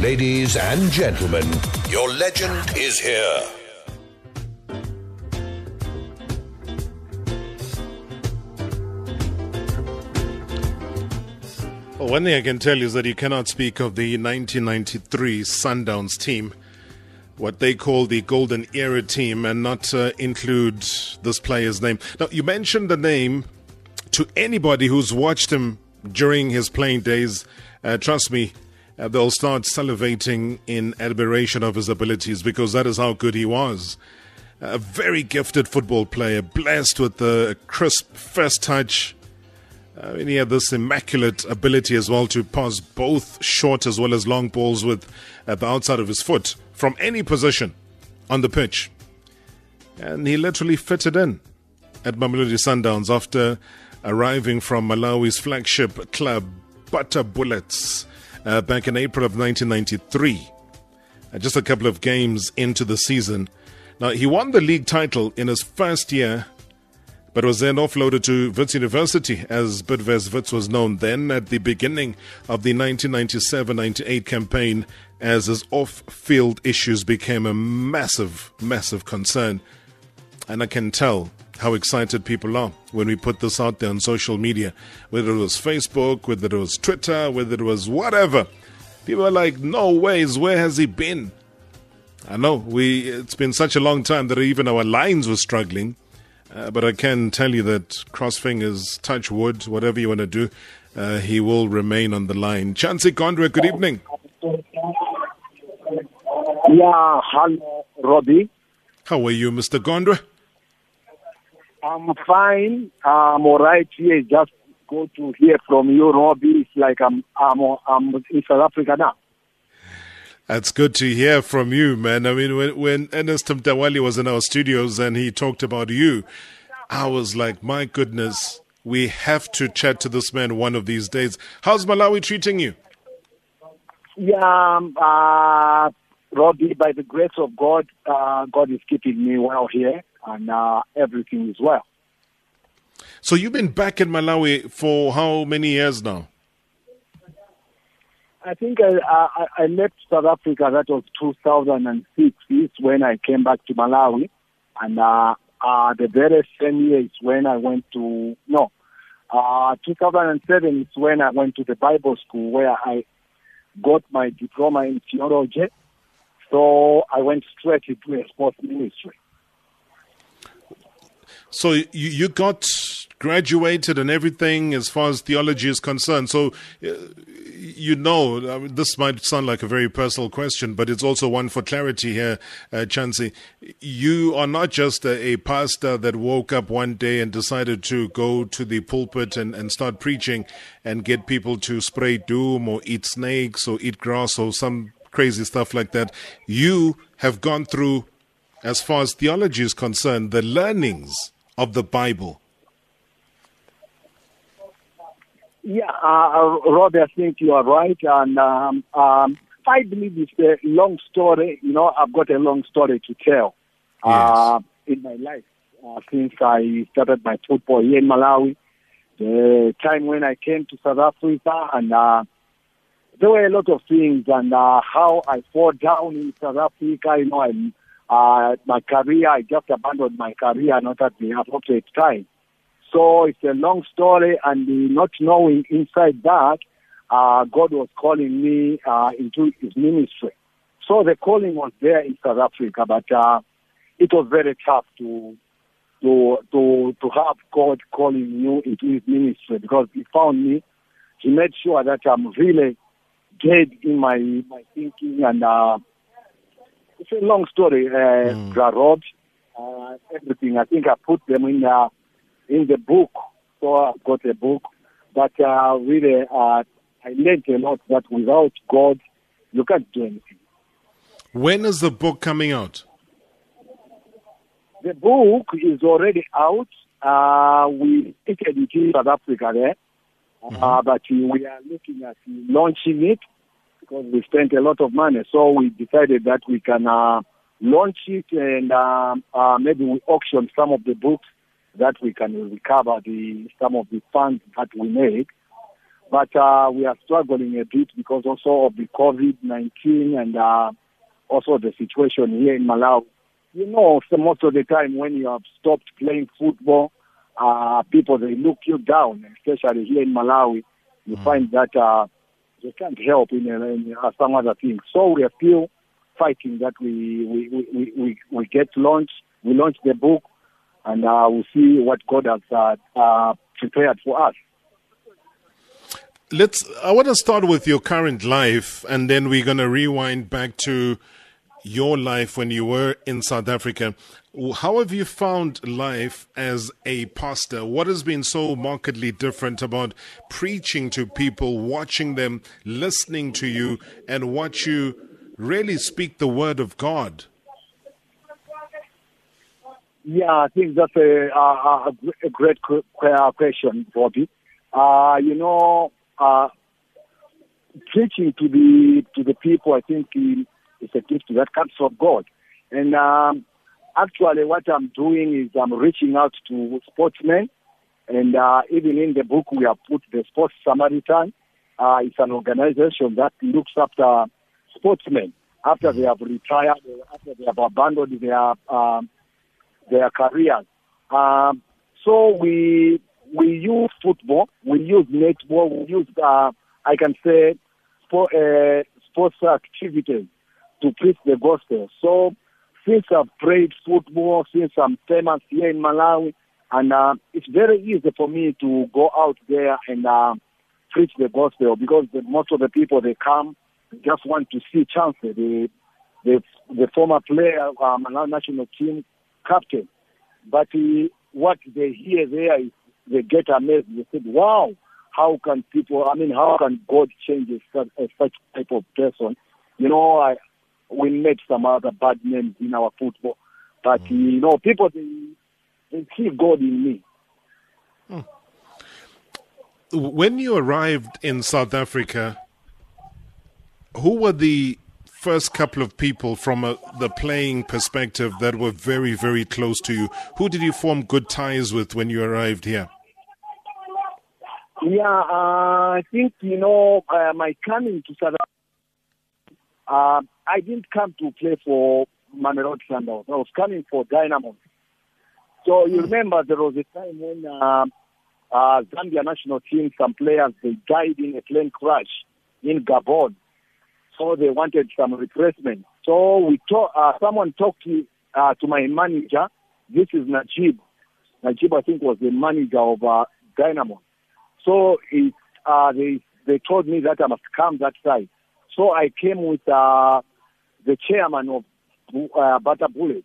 Ladies and gentlemen, your legend is here. Well, one thing I can tell you is that you cannot speak of the 1993 Sundowns team, what they call the Golden Era team, and not uh, include this player's name. Now, you mentioned the name to anybody who's watched him during his playing days. Uh, trust me, uh, they'll start salivating in admiration of his abilities because that is how good he was. A very gifted football player, blessed with a crisp first touch, I mean, he had this immaculate ability as well to pass both short as well as long balls with uh, the outside of his foot from any position on the pitch. And he literally fitted in at Mamelodi Sundowns after arriving from Malawi's flagship club, Bata Bullets, uh, back in April of 1993. Uh, just a couple of games into the season. Now, he won the league title in his first year but was then offloaded to Wits University, as Bidvest Wits was known then at the beginning of the 1997 98 campaign, as his off field issues became a massive, massive concern. And I can tell how excited people are when we put this out there on social media, whether it was Facebook, whether it was Twitter, whether it was whatever. People are like, no ways, where has he been? I know we it's been such a long time that even our lines were struggling. Uh, but I can tell you that cross fingers, touch wood, whatever you want to do, uh, he will remain on the line. Chancy Gondwe, good evening. Yeah, hello, Robbie. How are you, Mr. Gondwe? I'm fine. I'm all right here. Just go to hear from you, Robbie. It's like I'm, I'm, I'm in South Africa now. That's good to hear from you, man. I mean, when, when Ernest Mtawali was in our studios and he talked about you, I was like, my goodness, we have to chat to this man one of these days. How's Malawi treating you? Yeah, um, uh, Robbie, by the grace of God, uh, God is keeping me well here and uh, everything is well. So you've been back in Malawi for how many years now? I think I, I, I left South Africa. That was 2006. Is when I came back to Malawi, and uh, uh, the very same year is when I went to no, uh, 2007 is when I went to the Bible school where I got my diploma in theology. So I went straight into a sports ministry. So you, you got graduated and everything as far as theology is concerned. So uh, you know, I mean, this might sound like a very personal question, but it's also one for clarity here, uh, Chancy. You are not just a, a, pastor that woke up one day and decided to go to the pulpit and, and start preaching and get people to spray doom or eat snakes or eat grass or some crazy stuff like that. You have gone through, as far as theology is concerned, the learnings of the Bible Yeah, uh, Rob, I think you are right. And um, um, I believe it's a long story. You know, I've got a long story to tell uh, in my life uh, since I started my football here in Malawi. The time when I came to South Africa, and uh, there were a lot of things, and uh, how I fall down in South Africa. You know, I, uh, my career, I just abandoned my career not at the appropriate time. So it's a long story, and not knowing inside that, uh, God was calling me uh, into His ministry. So the calling was there in South Africa, but uh, it was very tough to to to to have God calling you into His ministry because He found me. He made sure that I'm really dead in my my thinking, and uh, it's a long story. Uh, mm. Uh, everything. I think I put them in. Uh, in the book. So I've got a book. But uh, really, uh, I learned a lot that without God, you can't do anything. When is the book coming out? The book is already out. Uh, we edited it in South Africa there, mm-hmm. uh, but we are looking at launching it because we spent a lot of money. So we decided that we can uh, launch it and um, uh, maybe we auction some of the books that we can recover the some of the funds that we make. but uh, we are struggling a bit because also of the COVID-19 and uh, also the situation here in Malawi. You know, so most of the time when you have stopped playing football, uh, people they look you down, especially here in Malawi. You mm. find that uh, they can't help in, in uh, some other things. So we are still fighting that we we we we, we get launched. We launch the book, and uh, we see what God has uh, uh, prepared for us. Let's. I want to start with your current life, and then we're going to rewind back to your life when you were in South Africa. How have you found life as a pastor? What has been so markedly different about preaching to people, watching them, listening to you, and watch you really speak the word of God? Yeah, I think that's a, a, a great question, Bobby. Uh, you know, uh, preaching to the to the people, I think is a gift that comes from God. And um, actually, what I'm doing is I'm reaching out to sportsmen, and uh, even in the book we have put the Sports Samaritan. Uh, it's an organization that looks after sportsmen after they have retired, after they have abandoned their um, their careers. Um, so we we use football, we use netball, we use uh, I can say sport, uh, sports activities to preach the gospel. So since I've played football, since I'm famous here in Malawi, and uh, it's very easy for me to go out there and uh, preach the gospel because the, most of the people they come just want to see chance. The the, the former player, um, Malawi national team captain, but he, what they hear there is they get amazed. They said, "Wow, how can people? I mean, how can God change such, a such type of person?" You know, I we met some other bad names in our football, but mm. you know, people they they see God in me. Hmm. When you arrived in South Africa, who were the first couple of people from a, the playing perspective that were very, very close to you? Who did you form good ties with when you arrived here? Yeah, uh, I think, you know, uh, my coming to South Africa, uh, I didn't come to play for Mamelodi Sundowns. I was coming for Dynamo. So you remember there was a time when uh, uh, Zambia national team, some players, they died in a plane crash in Gabon so they wanted some replacement. So we talk, uh, someone talked to, uh, to my manager. This is Najib. Najib, I think, was the manager of uh, Dynamo. So it, uh, they they told me that I must come that side. So I came with uh, the chairman of uh, Bata Bullet,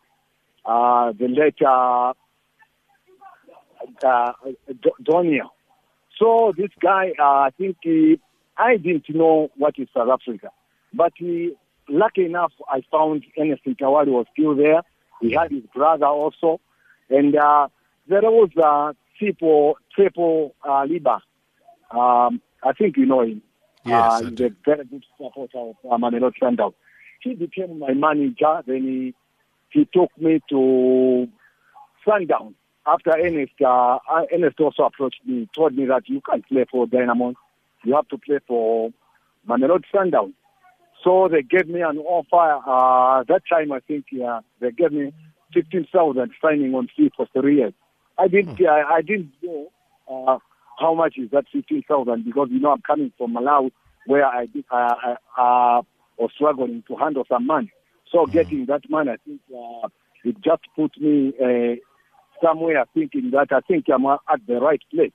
uh, the late uh, uh, Donia. So this guy, uh, I think he, I didn't know what is South Africa. But he, lucky enough, I found Ernest Mtawali was still there. He had his brother also. And uh, there was a Triple, Triple uh, Liba. Um, I think you know him. Yes, uh, he's a very good supporter of uh, Mamelodi Sundowns. He became my manager. Then he, he took me to Sundown. After Ernest, uh, Ernest also approached me, told me that you can't play for Dynamo. You have to play for Mamelodi Sundowns. So they gave me an offer. Uh, that time, I think uh, they gave me fifteen thousand signing on fee for three years. I didn't. Hmm. I, I didn't know uh, how much is that fifteen thousand because you know I'm coming from Malawi where I did, uh, uh, was struggling to handle some money. So hmm. getting that money, I think uh, it just put me uh, somewhere thinking that I think I'm at the right place.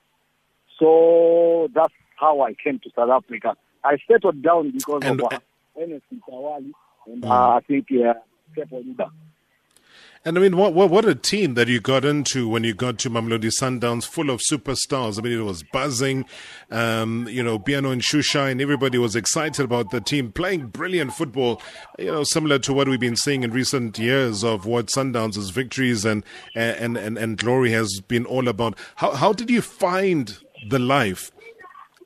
So that's how I came to South Africa. I settled down because and, of. Uh, Ernest and mm. uh, I think uh, and I mean, what, what, what a team that you got into when you got to Mamelodi Sundowns, full of superstars. I mean, it was buzzing. Um, you know, Piano and Shoeshine, and everybody was excited about the team playing brilliant football. You know, similar to what we've been seeing in recent years of what Sundowns' victories and and and and glory has been all about. How how did you find the life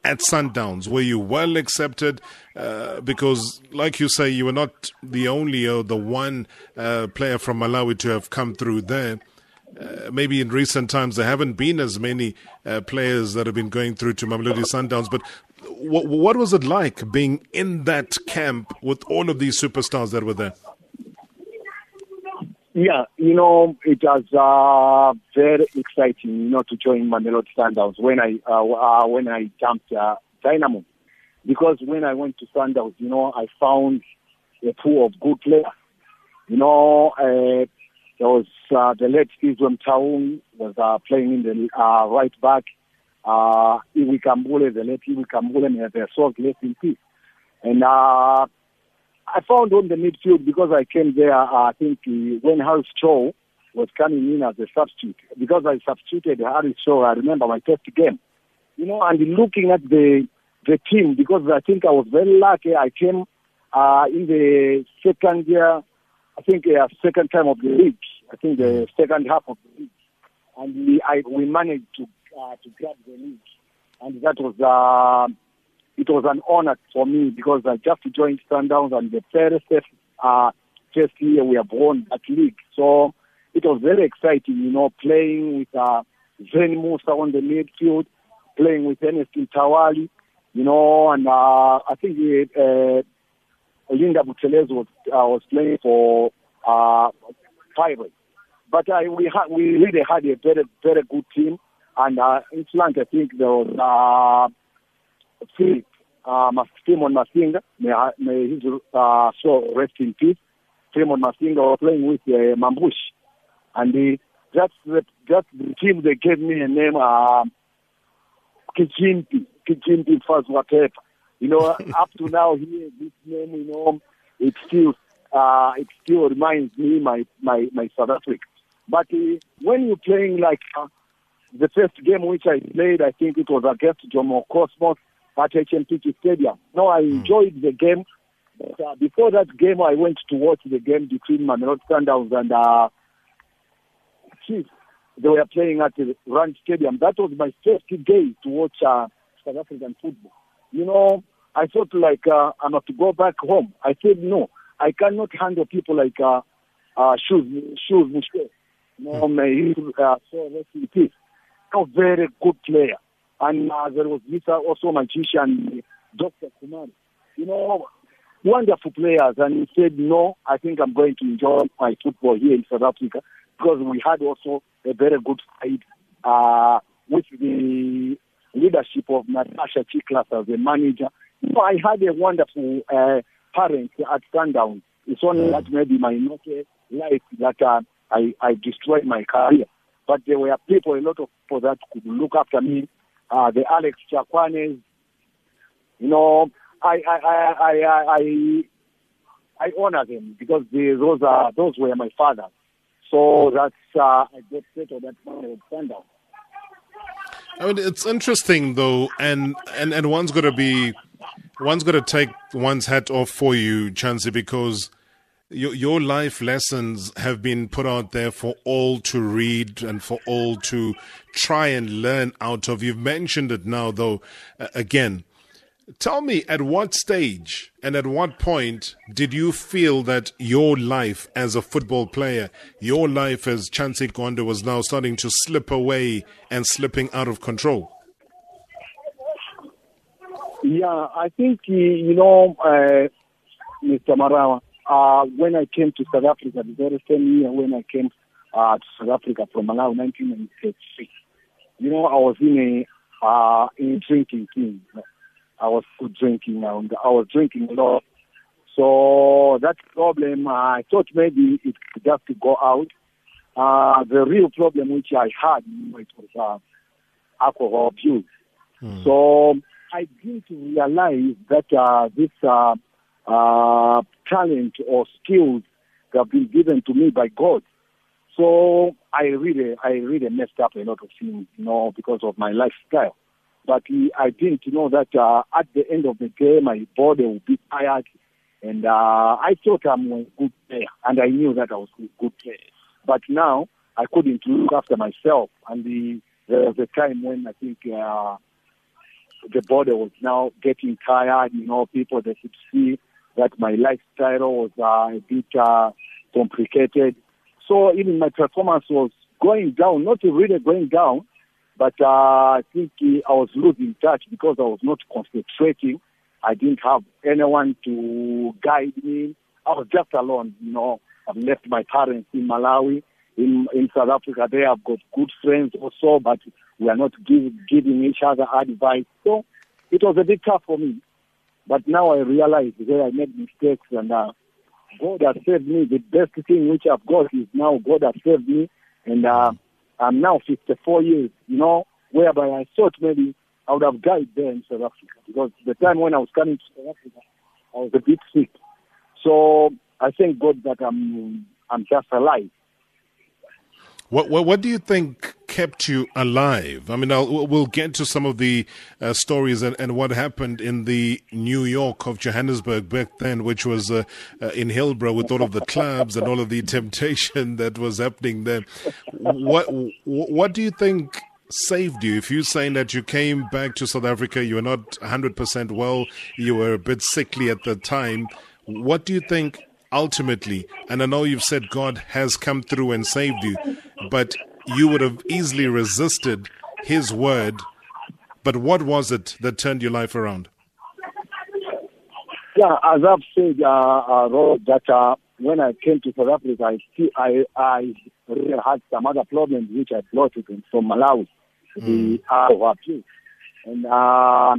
at Sundowns? Were you well accepted? Uh, because, like you say, you were not the only or the one uh, player from Malawi to have come through there. Uh, maybe in recent times there haven't been as many uh, players that have been going through to Mamelodi Sundowns. But w- what was it like being in that camp with all of these superstars that were there? Yeah, you know, it was uh, very exciting, you know, to join Mamelodi Sundowns when I uh, uh, when I jumped uh, Dynamo, because when I went to Sundowns, you know, I found a pool of good players. You know, uh, there was uh, the late Izwem Taung was uh, playing in the uh, right back. Uh, Iwi Kambule, the late Iwi Kambule, may have soul left in peace. And uh, I found on the midfield because I came there, uh, I think uh, when Harris Shaw was coming in as a substitute, because I substituted Harris Shaw, I remember my first game. You know, and looking at the the team, because I think I was very lucky, I came uh, in the second year, I think uh, second time of the league, I think the second half of the league, and we I, we managed to uh, to grab the league, and that was uh, it was an honor for me because I just joined Sundowns and the first uh, first year we have won that league, so it was very exciting, you know, playing with uh, Zane Moosa on the midfield, playing with Ernest Mtawali, you know, and uh, I think uh, Linda Buthelezi was uh, was playing for uh, Pirates. But uh, we ha- we really had a very very good team, and uh, in flank I think there was uh, Simon Masinga, may, may his uh, soul rest in peace. Simon Masinga was playing with uh, Mambush, and the, that's the that's the team they gave me a name uh, Kijimpi, Kijimpi first whatever. You know, up to now here, this name, you know, it still, uh, it still reminds me my my my South Africa. But uh, when you're playing like uh, the first game which I played, I think it was against Jomo Cosmos at HMTT Stadium. No, I enjoyed the game. But, uh, before that game, I went to watch the game between Mamelodi Sundowns and uh, Chiefs. They were playing at the Rand Stadium. That was my first day to watch uh, South African football. You know, I thought like uh, I'm to go back home. I said no, I cannot handle people like uh, uh, shoes, shoes. No, may he uh, so rest in peace. A very good player, and uh, there was Mr. also magician, Dr. Kumari. You know, wonderful players, and he said no. I think I'm going to enjoy my football here in South Africa because we had also a very good side uh, with the leadership of Natasha Tsichlas as a manager. So I had a wonderful uh, parent at Sundown. It's only that maybe my not life that uh, I, I destroyed my career. But there were people, a lot of people that could look after me. Uh, the Alex Chakwanes, you know, I I I I I, I honor them because they, those are those were my fathers. So that's uh, I get settled at Sundown. I mean, it's interesting though, and and and one's got to be, one's got to take one's hat off for you, Chancy, because your your life lessons have been put out there for all to read and for all to try and learn out of. You've mentioned it now, though. Uh, again, tell me at what stage and at what point did you feel that your life as a football player, your life as Chansey Gwanda was now starting to slip away and slipping out of control? Yeah, I think, you know, uh, Mr. Marawa, uh, when I came to South Africa, the very same year when I came uh, to South Africa from Malawi, 1996, you know, I was in a, uh, in a drinking team. I was good drinking, and I was drinking a lot. So that problem, I thought maybe it could just go out. Uh, the real problem which I had, you know, it was uh, alcohol abuse. So I didn't realize that uh, this uh, uh, talent or skills that have been given to me by God. So I really, I really messed up a lot of things, you know, because of my lifestyle. But I didn't know that uh, at the end of the day, my body would be tired, and uh, I thought I'm a good player, and I knew that I was a good player. But now I couldn't look after myself, and the, there was a time when I think. Uh, the body was now getting tired. You know, people they could see that my lifestyle was uh, a bit uh, complicated. So even my performance was going down, not really going down, But uh, I think I was losing touch because I was not concentrating. I didn't have anyone to guide me. I was just alone, you know. I've left my parents in Malawi. In in South Africa, there I've got good friends also, but we are not give, giving each other advice. So it was a bit tough for me. But now I realize where I made mistakes and uh, God has saved me. The best thing which I've got is now God has saved me. And uh, I'm now 54 years, you know, whereby I thought maybe I would have died there in South Africa because the time when I was coming to South Africa, I was a bit sick. So I thank God that I'm I'm just alive. What, what, what do you think kept you alive? I mean, I'll, we'll get to some of the uh, stories and, and, what happened in the New York of Johannesburg back then, which was uh, uh, in Hillbrow with all of the clubs and all of the temptation that was happening there. What what do you think saved you? If you're saying that you came back to South Africa, you were not 100% well, you were a bit sickly at the time. What do you think ultimately, and I know you've said God has come through and saved you, but you would have easily resisted His word. But what was it that turned your life around? Yeah, as I've said, uh, uh, Rod, that uh, when I came to South Africa, I see, I, I really had some other problems which I brought it from Malawi, mm. the hour And uh,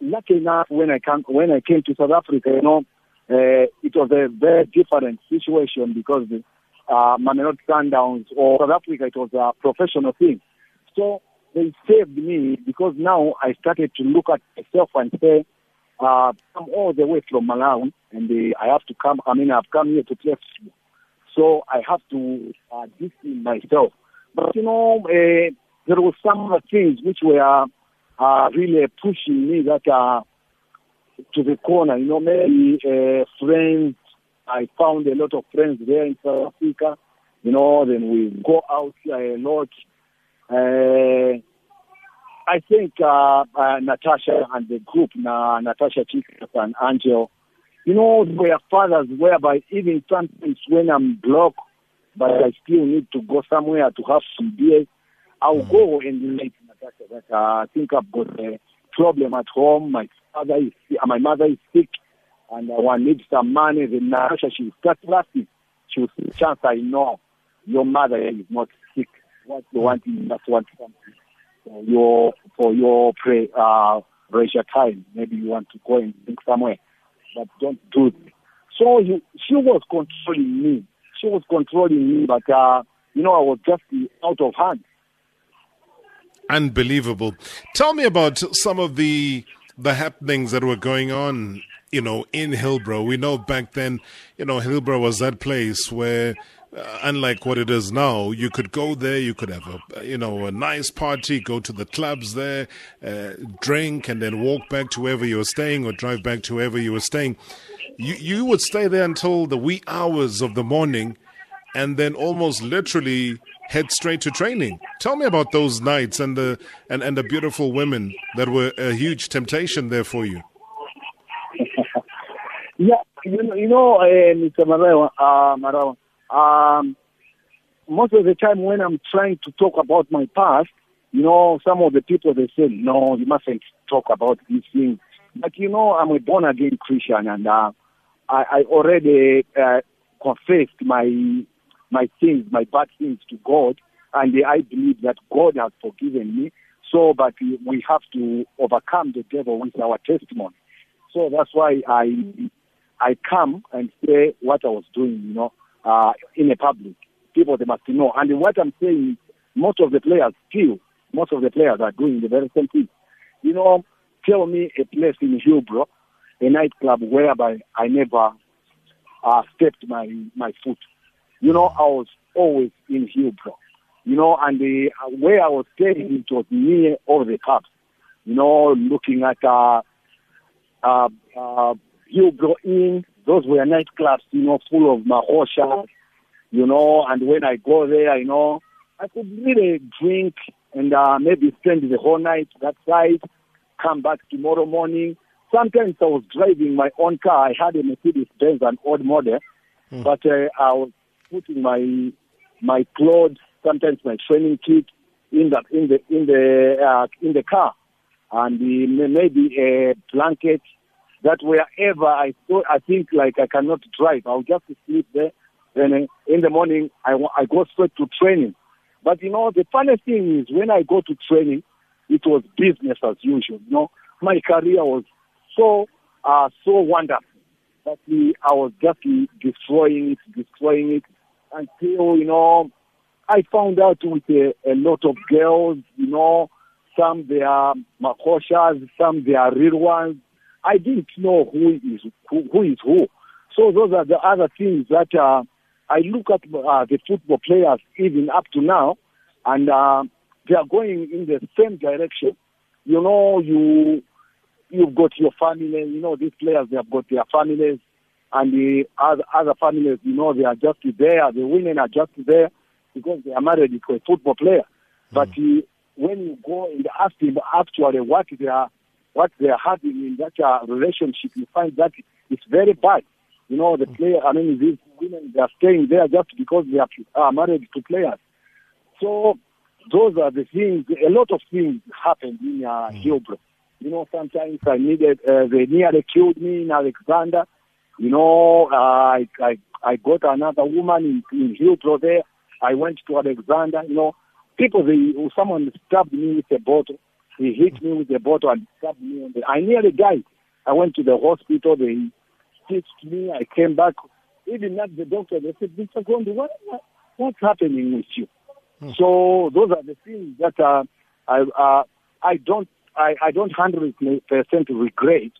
lucky enough, when I come, when I came to South Africa, you know, uh, it was a very different situation because the uh, Mamelodi Sundowns or South Africa, it was a professional thing. So they saved me because now I started to look at myself and say, uh, I'm all the way from Malawi and uh, I have to come, I mean, I've come here to play football. So I have to uh, discipline myself. But, you know, uh, there were some things which were uh, really pushing me that uh, to the corner. You know, maybe uh, friends. I found a lot of friends there in South Africa. You know, then we go out a lot. Uh, I think uh, uh, Natasha and the group, na, Natasha Tsichlas and Angel, you know, they are fathers whereby even sometimes when I'm blocked, but I still need to go somewhere to have some beer, I'll go and relate Natasha that uh, I think I've got a problem at home. My father is my mother is sick and uh, one needs some money, then Natasha, she start laughing. She say, chance I know your mother is not sick. What you want is just want something for your, for your pray, uh, leisure time. Maybe you want to go and drink somewhere, but don't do it. So you, she was controlling me. She was controlling me, but, uh, you know, I was just out of hand. Unbelievable. Tell me about some of the the happenings that were going on, you know, in Hillbrow. We know back then, you know, Hillbrow was that place where, uh, unlike what it is now, you could go there, you could have a, you know, a nice party, go to the clubs there, uh, drink, and then walk back to wherever you were staying or drive back to wherever you were staying. You, you would stay there until the wee hours of the morning and then almost literally head straight to training. Tell me about those nights and the and, and the beautiful women that were a huge temptation there for you. Yeah, you know, you know, uh, Mr. Marawa, uh, Marawa, um, most of the time when I'm trying to talk about my past, you know, some of the people they say, no, you mustn't talk about these things. But you know, I'm a born again Christian, and uh, I, I already uh, confessed my my sins, my bad things to God, and I believe that God has forgiven me. So, but we have to overcome the devil with our testimony. So that's why I I come and say what I was doing, you know, uh, in a public. People they must know. And what I'm saying is most of the players still, most of the players are doing the very same thing. You know, tell me a place in Hillbrow, a nightclub whereby I never uh, stepped my my foot. You know, I was always in Hillbrow. You know, and the, where I was staying, it was near all the pubs. You know, looking at uh, uh, uh, Hillbrow in, Those were nightclubs, you know, full of mahosha. You know, and when I go there, you know, I could really drink and uh, maybe spend the whole night that side, come back tomorrow morning. Sometimes I was driving my own car. I had a Mercedes Benz, an old model, mm. but uh, I was putting my my clothes, sometimes my training kit, in the in the in the uh, in the car, and uh, maybe a blanket. That wherever I thought I think like I cannot drive, I'll just sleep there. Then uh, in the morning I I go straight to training. But you know the funny thing is when I go to training, it was business as usual. You know my career was so uh, so wonderful that I was just destroying it, destroying it until you know I found out with a, a lot of girls, you know, some they are makoshas, some they are real ones. I didn't know who is who, who is who. So those are the other things that uh, I look at uh, the football players even up to now, and uh, they are going in the same direction. You know, you you've got your family. You know, these players they have got their families, and the other other families. You know, they are just there. The women are just there because they are married to a football player. Mm. But uh, when you go and ask them actually what they are, what they are having in that uh, relationship, you find that it's very bad. You know, the player, I mean, these women, they are staying there just because they are, are married to players. So those are the things, a lot of things happened in uh, mm. Hillbrow. You know, sometimes I needed, uh, they nearly killed me in Alexandra. You know, uh, I, I, I got another woman in, in Hillbrow there. I went to Alexandra, you know, people, they, someone stabbed me with a bottle. He hit me with a bottle and stabbed me. On the, I nearly died. I went to the hospital. They stitched me. I came back. Even at the doctor, they said, Mr. Gondi, what, what, what's happening with you? Hmm. So those are the things that uh, I, uh, I don't, I, I don't hundred percent regret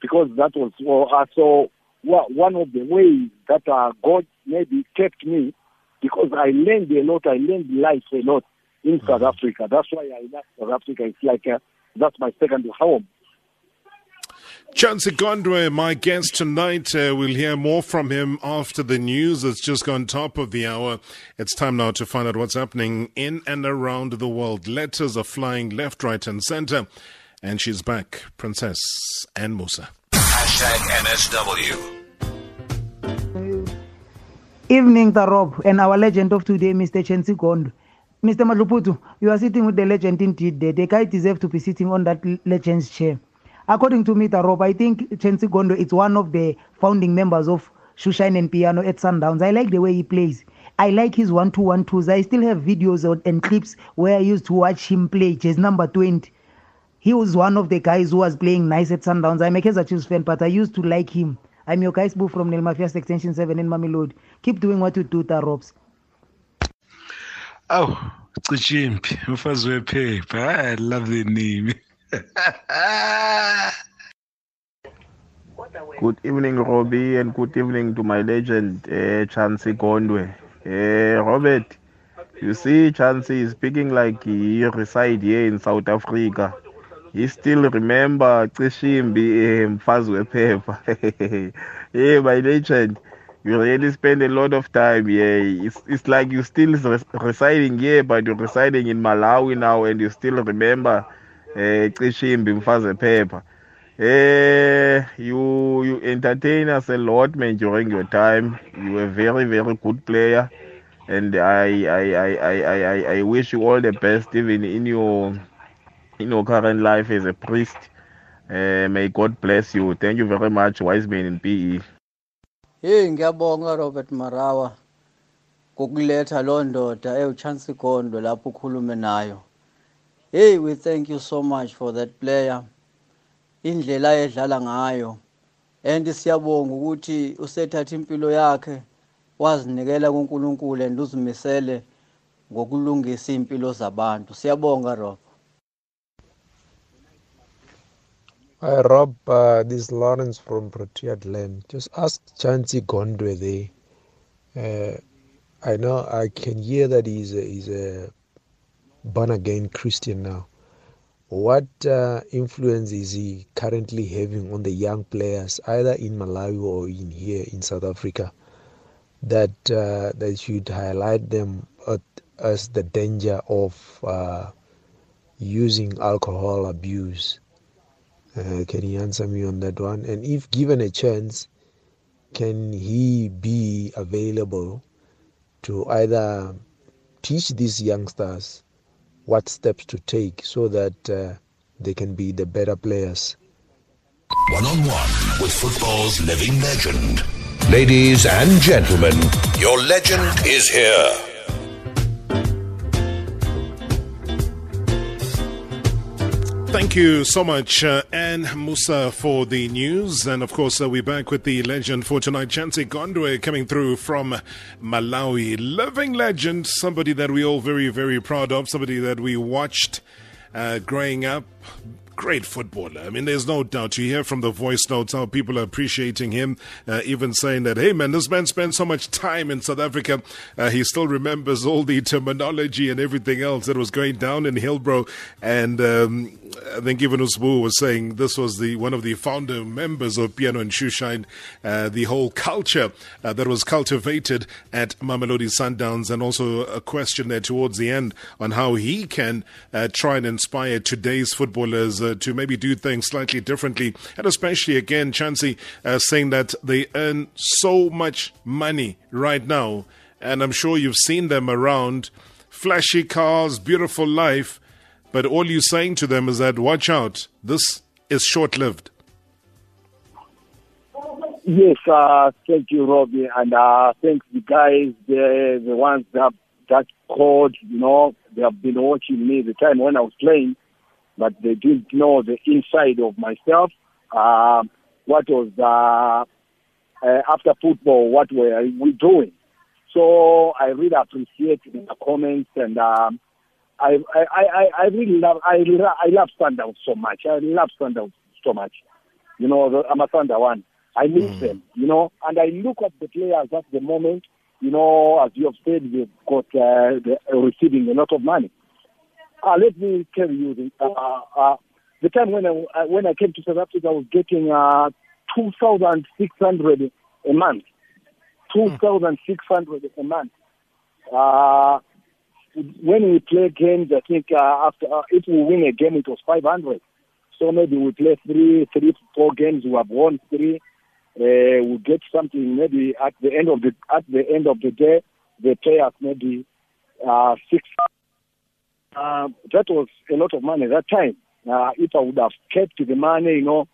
because that was uh, so well, one of the ways that uh, God maybe kept me because I learned a lot. I learned life a lot in mm-hmm. South Africa. That's why I love South Africa. It's like uh, that's my second home. Chancy Gondwe, my guest tonight. Uh, we'll hear more from him after the news that's just gone top of the hour. It's time now to find out what's happening in and around the world. Letters are flying left, right, and center. And she's back, Princess Anne Musa. Hashtag NSW. Evening, Tarob, and our legend of today, Mr. Chensi Gondo. Mr. Madluputu, you are sitting with the legend indeed. The, the guy deserves to be sitting on that legend's chair. According to me, Tarob, I think Chensi Gondo is one of the founding members of Shoeshine and Piano at Sundowns. I like the way he plays. I like his one two one twos. I still have videos and clips where I used to watch him play His number 20. He was one of the guys who was playing nice at Sundowns. I'm a Kaizer Chiefs fan, but I used to like him. I'm your guys Boo from Nellmapius Extension 7 in Mamelodi. Keep doing what you do, Tarobs. Oh, Cichimpi, umfazi wephepha. I love the name. good evening, Robbie, and good evening to my legend, uh, Chansey Gondwe. Uh, Robert, you see, Chansey is speaking like he reside here in South Africa. he still remember Cishimbi mfazi wephepha hey my legend you really spend a lot of time here it's, it's like you're still res- residing here but you're residing in Malawi now and you still remember uh, Cishimbi mfazi wephepha Eh, you you entertain us a lot, man, during your time. You were a very, very good player, and I I, I, I, I, I wish you all the best, even in your in your current life as a priest. Uh, may God bless you. Thank you very much, wise man in PE. Hey, ngiyabonga Robert Marawa ngokuletha loo ndoda ewuchance gondo lapho ukhulume nayo. Hey, we thank you so much for that player. Indlela ayedlala ngayo. And siyabonga ukuthi usethatha impilo yakhe wazinikela kuNkulunkulu and uzimisele ngokulungisa impilo zabantu. Siyabonga Rob. Hi Rob, uh, this is Lawrence from Protea Land. Just ask Chancy Gondwe there. Uh, I know I can hear that he's a, he's a born again Christian now. What uh, influence is he currently having on the young players, either in Malawi or in here in South Africa, that uh, that should highlight them at, as the danger of uh, using alcohol abuse? Uh, can he answer me on that one? And if given a chance, can he be available to either teach these youngsters what steps to take so that uh, they can be the better players. One on one with football's living legend. Ladies and gentlemen, your legend is here. Thank you so much, uh, Anne Musa, for the news. And of course, uh, we're back with the legend for tonight, Chancy Gondwe, coming through from Malawi. Living legend, somebody that we all very, very proud of, somebody that we watched uh, growing up, great footballer. I mean, there's no doubt. You hear from the voice notes how people are appreciating him, uh, even saying that, hey, man, this man spent so much time in South Africa. Uh, he still remembers all the terminology and everything else that was going down in Hillbrow. And um, I think even Usbu was saying this was the one of the founder members of Piano and Shoeshine, uh, the whole culture uh, that was cultivated at Mamelodi Sundowns, and also a question there towards the end on how he can uh, try and inspire today's footballers uh, to maybe do things slightly differently, and especially again, Chancy uh, saying that they earn so much money right now, and I'm sure you've seen them around, flashy cars, beautiful life. But all you're saying to them is that, watch out, this is short lived. Yes, uh, thank you, Robbie, and uh, thanks the guys, the the ones that that called. You know, they have been watching me the time when I was playing, but they didn't know the inside of myself. Uh, what was uh, uh, after football? What were we doing? So I really appreciate the comments and. Um, I, I, I, I really love, I, I love Sundowns so much. I love Sundowns so much. You know, the, I'm a Thunder one. I miss mm. them, you know, and I look at the players at the moment, you know, as you have said, they've got, uh, receiving a lot of money. Uh, let me tell you, the, uh, uh, the time when I, uh, when I came to South Africa, I was getting uh, 2,600 a month. 2,600 a month. Uh, when we play games, I think uh, after uh, if we win a game, it was 500. So maybe we play three, three, four games. We have won three. Uh, we get something. Maybe at the end of the at the end of the day, the players maybe uh, six. Uh, that was a lot of money at that time. Uh, if I would have kept the money, you know,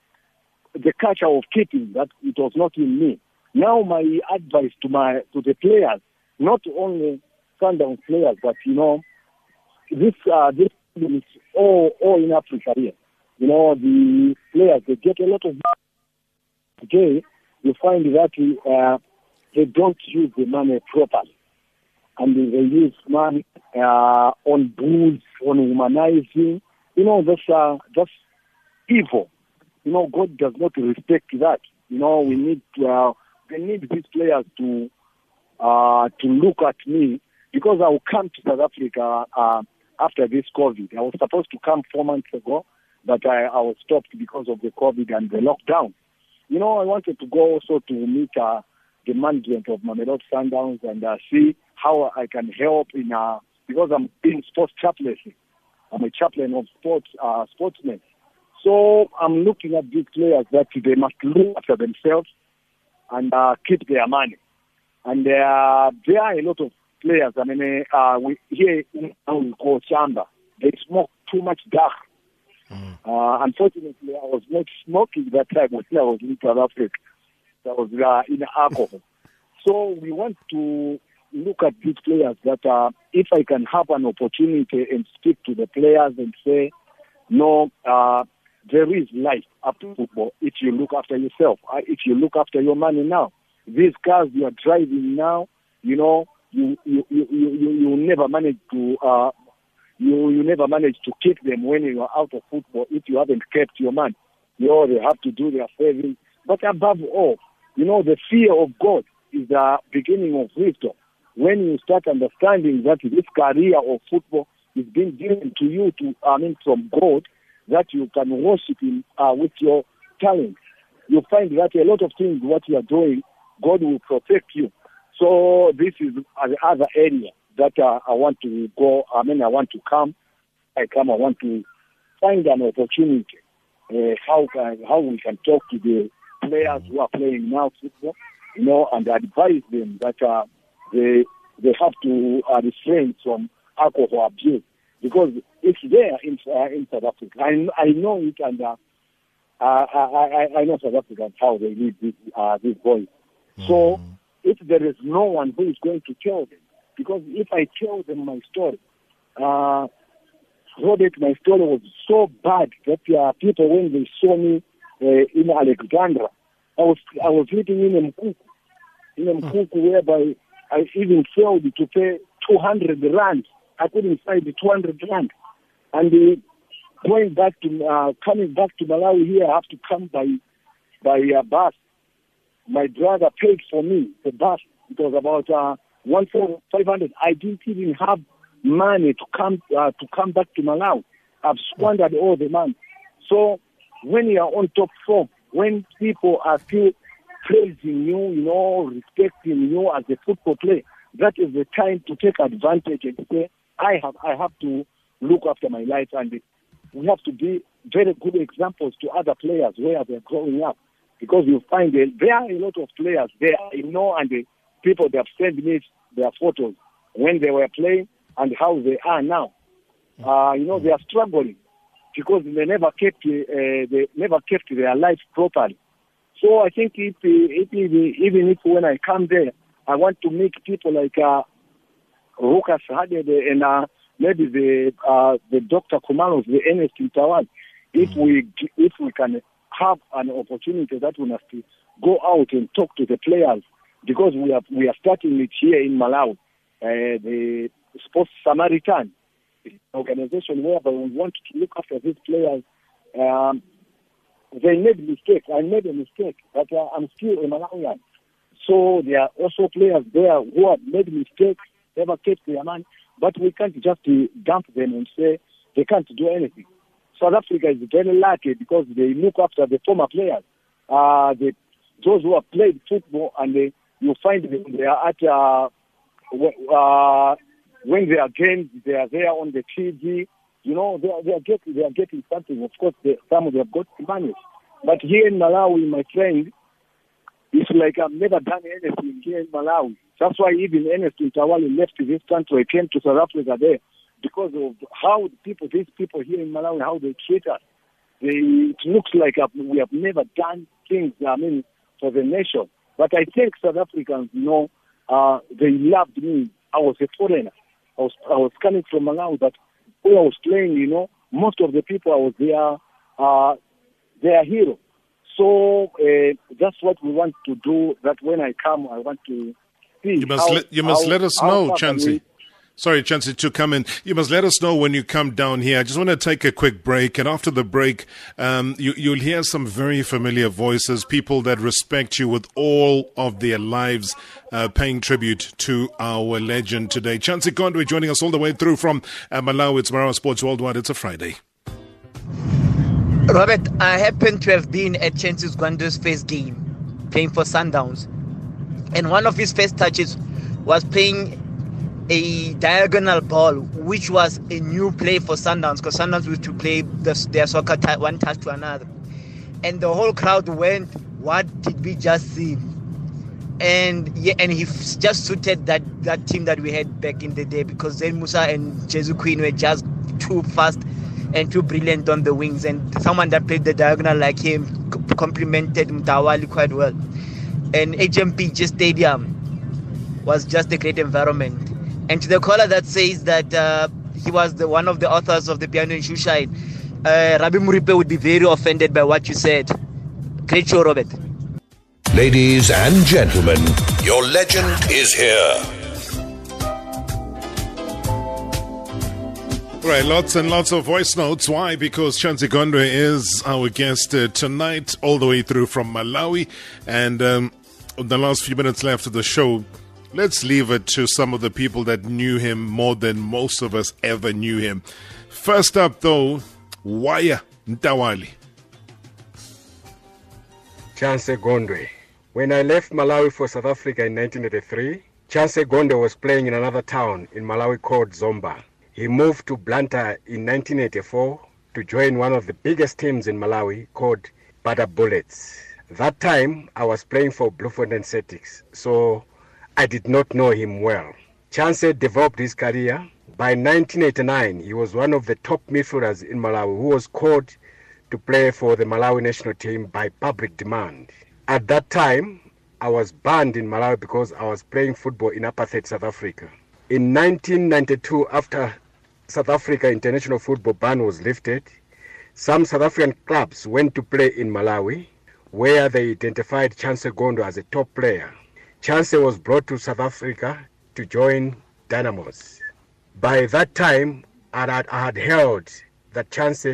the culture of keeping that it was not in me. Now my advice to my to the players, not only Sundown players, but you know, this uh, this is all all in Africa here. You know, the players they get a lot of money. Today, you find that uh, they don't use the money properly, and they use money uh, on booze, on humanizing. You know, that's uh, that's evil. You know, God does not respect that. You know, we need uh, we need these players to uh, to look at me because I will come to South Africa uh, after this COVID. I was supposed to come four months ago, but I, I was stopped because of the COVID and the lockdown. You know, I wanted to go also to meet uh, the management of Mamelodi Sundowns and uh, see how I can help in uh, because I'm being sports chaplaincy. I'm a chaplain of sports uh, sportsmen. So I'm looking at these players that they must look after themselves and uh, keep their money. And uh, there are a lot of players. I mean, uh, we here in we call Chamba. They smoke too much dark. Mm. Uh, unfortunately, I was not smoking that time when I was in South Africa. I was uh, in alcohol. so we want to look at these players that if I can have an opportunity and speak to the players and say, no, uh, there is life after football if you look after yourself, uh, if you look after your money now. These cars you are driving now, you know, you you you you, you never manage to uh, you you never manage to keep them when you are out of football if you haven't kept your money. You know they have to do their saving. But above all, you know the fear of God is the beginning of wisdom. When you start understanding that this career of football is being given to you to I mean from God, that you can worship Him uh, with your talent, you find that a lot of things what you are doing, God will protect you so this is the other area that uh, I want to go. I mean, I want to come. I come. I want to find an opportunity. Uh, how can, how we can talk to the players who are playing now football, you know, and advise them that uh, they they have to uh, refrain from alcohol abuse. because it's there in uh, in South Africa. I I know it, and uh, I, I I know South Africans how they lead these uh, these boys. So if there is no one who is going to tell them, because if I tell them my story, uh, Robert, my story was so bad that uh, people when they saw me uh, in Alexandra, I was I was living in Mkuku, in Mkuku, whereby I even failed to pay 200 rand. I couldn't find the 200 rand, and uh, going back to uh, coming back to Malawi here, I have to come by by uh, bus. My brother paid for me the bus. It was about uh, one four five hundred. I didn't even have money to come uh, to come back to Malawi. I've squandered all the money. So when you are on top form, when people are still praising you, you know, respecting you as a football player, that is the time to take advantage and say, I have I have to look after my life and we have to be very good examples to other players where they're growing up. Because you find that there are a lot of players there, you know, and the people that have sent me their photos when they were playing and how they are now. Uh, you know, they are struggling because they never kept uh, they never kept their life properly. So I think if, if even if when I come there, I want to meet people like uh, Rukas Hadede and uh, maybe the uh, the Dr. Khumalos, the Ernest Mtawali, if we if we can have an opportunity that we must go out and talk to the players because we are we are starting it here in Malawi, uh, the Sports Samaritan organization whereby we want to look after these players. Um, they made mistakes. I made a mistake, but uh, I'm still a Malawian. So there are also players there who have made mistakes, never kept their money, but we can't just dump them and say they can't do anything. South Africa is very lucky because they look after the former players, uh, the, those who have played football, and they, you find them they are at uh, uh, when they are games, they are there on the TV. You know, they are, they are getting they are getting something. Of course, they, some of them have got money, but here in Malawi, my friend, it's like I've never done anything here in Malawi. That's why even Ernest Mtawali left this country, came to South Africa there because of how the people, these people here in Malawi, how they treat us. They, it looks like we have never done things, I mean, for the nation. But I think South Africans know uh, they loved me. I was a foreigner. I was, I was coming from Malawi, but when I was playing, you know, most of the people I was there, uh, they are heroes. So uh, that's what we want to do. That when I come, I want to see. You must how, let, you must how, let us know, Chancy. Sorry, Chancy, to come in. You must let us know when you come down here. I just want to take a quick break, and after the break, um, you, you'll hear some very familiar voices, people that respect you with all of their lives, uh, paying tribute to our legend today. Chancy Gondwe joining us all the way through from uh, Malawi. It's Marawa Sports Worldwide. It's a Friday. Robert, I happen to have been at Chancy Gondwe's first game, playing for Sundowns. And one of his first touches was playing a diagonal ball, which was a new play for Sundowns, because Sundowns used to play the, their soccer t- one touch to another. And the whole crowd went, What did we just see? And yeah, and he f- just suited that, that team that we had back in the day because Zane Moosa and Jesu Queen were just too fast and too brilliant on the wings. And someone that played the diagonal like him c- complemented Mtawali quite well. And HMP just Stadium was just a great environment. And to the caller that says that uh, he was the one of the authors of the piano in Shoeshine, uh, Rabbi Muripe would be very offended by what you said. Great show, Robert. Ladies and gentlemen, your legend is here. Right, lots and lots of voice notes. Why? Because Chancy Gondwe is our guest uh, tonight, all the way through from Malawi. And um, the last few minutes left of the show, let's leave it to some of the people that knew him more than most of us ever knew him. First up, though, Waya Mtawali. Chance Gondwe. When I left Malawi for South Africa in 1983, Chance Gondwe was playing in another town in Malawi called Zomba. He moved to Blantyre in 1984 to join one of the biggest teams in Malawi called Bata Bullets. That time I was playing for Bloemfontein Celtics, so I did not know him well. Chance developed his career By 1989, he was one of the top midfielders in Malawi who was called to play for the Malawi national team by public demand. At that time, I was banned in Malawi because I was playing football in apartheid South Africa. In 1992, after South Africa international football ban was lifted, some South African clubs went to play in Malawi, where they identified Chance Gondwe as a top player. Chance was brought to South Africa to join Dynamos. By that time, I had, I had held that Chance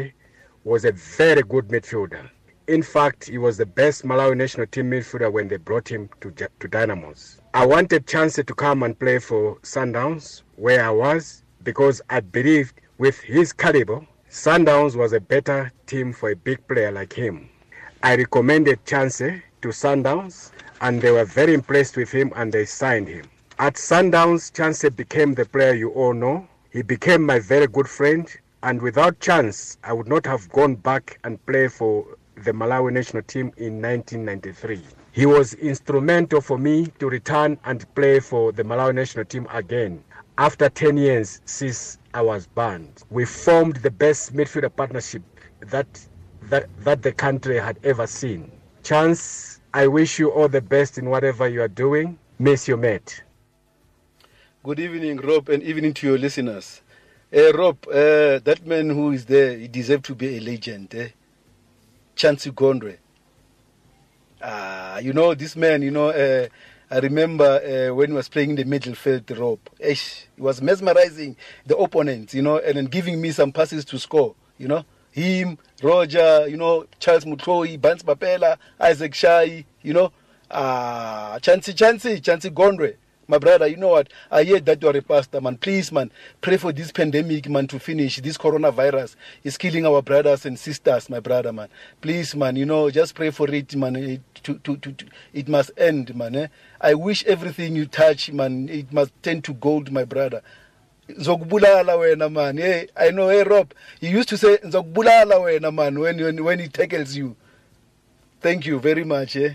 was a very good midfielder. In fact, he was the best Malawi national team midfielder when they brought him to, to Dynamos. I wanted Chance to come and play for Sundowns, where I was, because I believed with his caliber, Sundowns was a better team for a big player like him. I recommended Chance to Sundowns, and they were very impressed with him and they signed him. At Sundowns, Chance became the player you all know. He became my very good friend, and without Chance, I would not have gone back and play for the Malawi national team in 1993. He was instrumental for me to return and play for the Malawi national team again after 10 years since I was banned. We formed the best midfielder partnership that, that, that the country had ever seen. Chance, I wish you all the best in whatever you are doing. Miss your mate. Good evening, Rob, and evening to your listeners. Uh, Rob, uh, that man who is there, he deserves to be a legend. Eh? Gondwe. Ah, you know, this man, you know, uh, I remember uh, when he was playing in the middle field, Rob. Esh, he was mesmerizing the opponents, you know, and then giving me some passes to score, you know. Him, Roger, you know, Charles Motlohi, Bans Papela, Isaac Shai, you know. Ah, Chancy, Chancy, Chancy Gondwe my brother, you know what? I hear that you are a pastor, man. Please, man, pray for this pandemic, man, to finish. This coronavirus is killing our brothers and sisters, my brother, man. Please, man, you know, just pray for it, man. It, to, to, to, to, it must end, man. Eh? I wish everything you touch, man, it must turn to gold, my brother. Zokbulala wena man. Hey, I know, hey Rob, he used to say Zokbulala wena man when, when, when he tackles you. Thank you very much. Eh?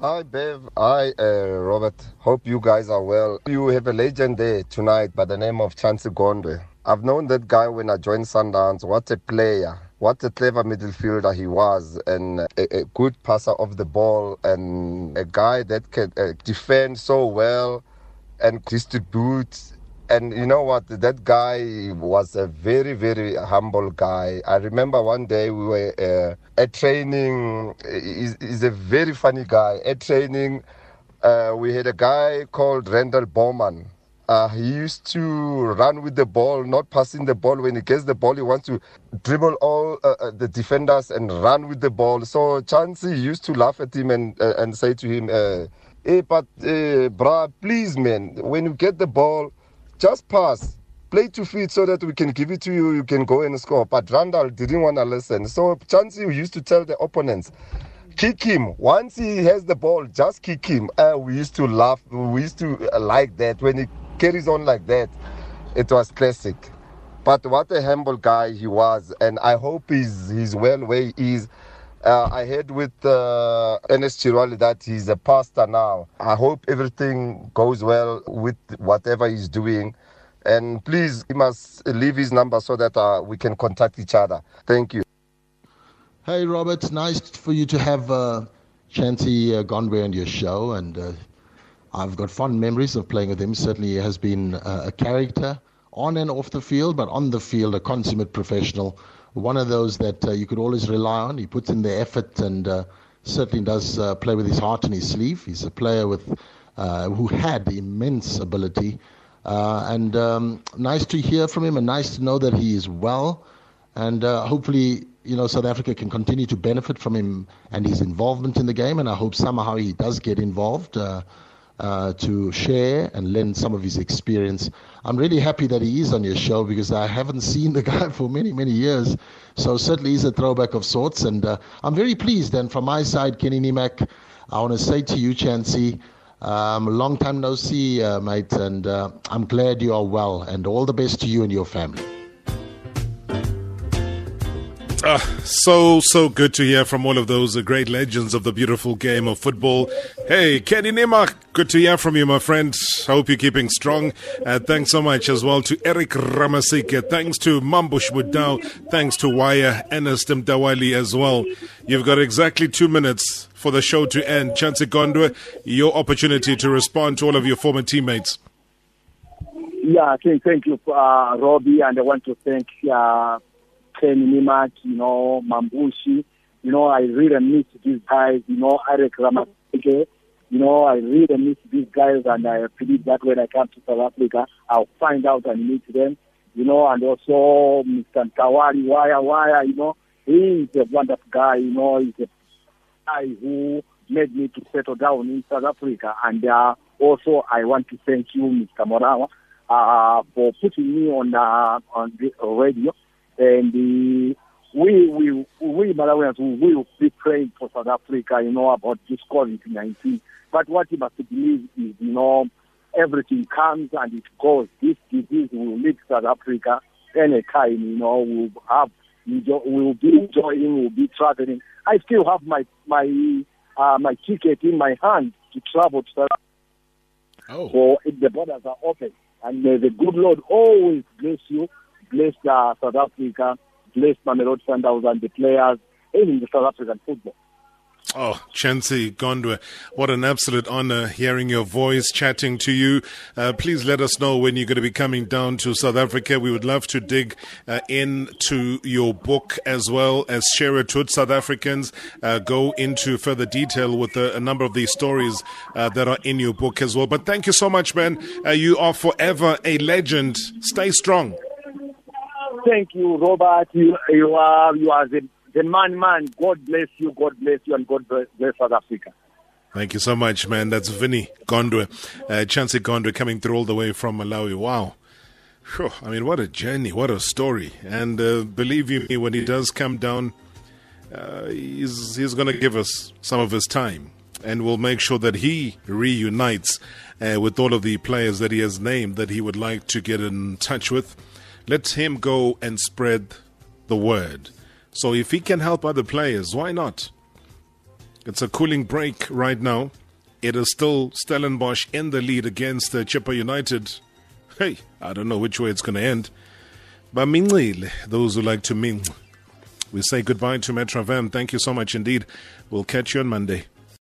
Hi, Bev. Hi, uh, Robert. Hope you guys are well. You have a legend there tonight by the name of Chance Gondwe. I've known that guy when I joined Sundowns. What a player. What a clever midfielder he was, and a, a good passer of the ball, and a guy that can uh, defend so well and distribute and you know what? That guy was a very very humble guy. I remember one day we were uh, at training. He's, a very funny guy. At training uh, we had a guy called randall bowman. Uh, he used to run with the ball, not passing the ball. When he gets the ball, he wants to dribble all uh, uh the defenders and run with the ball. So Chancy used to laugh at him and uh, and say to him, "Hey, but uh, please, man, when you get the ball, just pass. Play to feet so that we can give it to you. You can go and score. But Randall didn't want to listen. So Chancy used to tell the opponents, kick him. Once he has the ball, just kick him. Uh, we used to laugh. We used to uh, like that. When he carries on like that, it was classic. But what a humble guy he was. And I hope he's, he's well where he is. Uh, I heard with uh, Ernest Mtawali that he's a pastor now. I hope everything goes well with whatever he's doing. And please, he must leave his number so that uh, we can contact each other. Thank you. Hey, Robert. Nice for you to have uh, Chancy uh, Gondwe on your show. And uh, I've got fond memories of playing with him. Certainly, he has been uh, a character on and off the field, but on the field, a consummate professional one of those that uh, you could always rely on. He puts in the effort and uh, certainly does uh, play with his heart in his sleeve. He's a player with who had immense ability, and um, nice to hear from him, and nice to know that he is well, and hopefully. You know, South Africa can continue to benefit from him and his involvement in the game, and I hope somehow he does get involved uh, to share and lend some of his experience. I'm really happy that he is on your show because I haven't seen the guy for many, many years. So certainly he's a throwback of sorts. And uh, I'm very pleased. And from my side, Kenny Niemach, I want to say to you, Chancy, um, long time no see, uh, mate. And uh, I'm glad you are well. And all the best to you and your family. Uh, so, so good to hear from all of those uh, great legends of the beautiful game of football. Hey, Kenny Nima, good to hear from you, my friend. I Hope you're keeping strong. Uh, thanks so much as well to Eric Ramasike. Thanks to Mambush Mudau. Thanks to Waya Ernest Mtawali as well. You've got exactly two minutes for the show to end. Chance Gondwe, your opportunity to respond to all of your former teammates. Yeah, thank, thank you, uh, Robbie, and I want to thank uh, Ken Niemach, you know, Mambushi. You know, I really miss these guys, you know, Eric Ramasike. You know, I really miss these guys, and I believe that when I come to South Africa, I'll find out and meet them. You know, and also Mr. Tawari Waya Waya, you know, he is a wonderful guy, you know, he's a guy who made me to settle down in South Africa. And uh, also, I want to thank you, Mr. Marawa, uh, for putting me on uh, on the radio. And uh, we we we Malawians we will be praying for South Africa, you know, about this COVID-19. But what you must believe is, you know, everything comes and it goes. This disease will leave South Africa any time, you know, we'll have we'll be enjoying, we'll be traveling. I still have my my uh, my ticket in my hand to travel to South Africa. Oh. So if the borders are open, and may the good Lord always bless you, bless uh, South Africa, bless Mamelodi Sundowns and the players, even the South African football. Oh, Chancy Gondwe, what an absolute honor hearing your voice, chatting to you. Uh, please let us know when you're going to be coming down to South Africa. We would love to dig uh, into your book as well as share it with South Africans. Uh, go into further detail with a, a number of these stories uh, that are in your book as well. But thank you so much, man. Uh, you are forever a legend. Stay strong. Thank you, Robert. You, you are you are the, the man, man. God bless you. God bless you, and God bless, South Africa. Thank you so much, man. That's Vinny Gondwe, uh, Chancy Gondwe coming through all the way from Malawi. Wow. I mean, what a journey, what a story. And uh, believe you me, when he does come down, uh, he's, he's going to give us some of his time. And we'll make sure that he reunites uh, with all of the players that he has named that he would like to get in touch with. Let him go and spread the word. So if he can help other players, why not? It's a cooling break right now. It is still Stellenbosch in the lead against uh, Chippa United. Hey, I don't know which way it's going to end. But Minglile, those who like to ming. We say goodbye to Metravan. Thank you so much indeed. We'll catch you on Monday.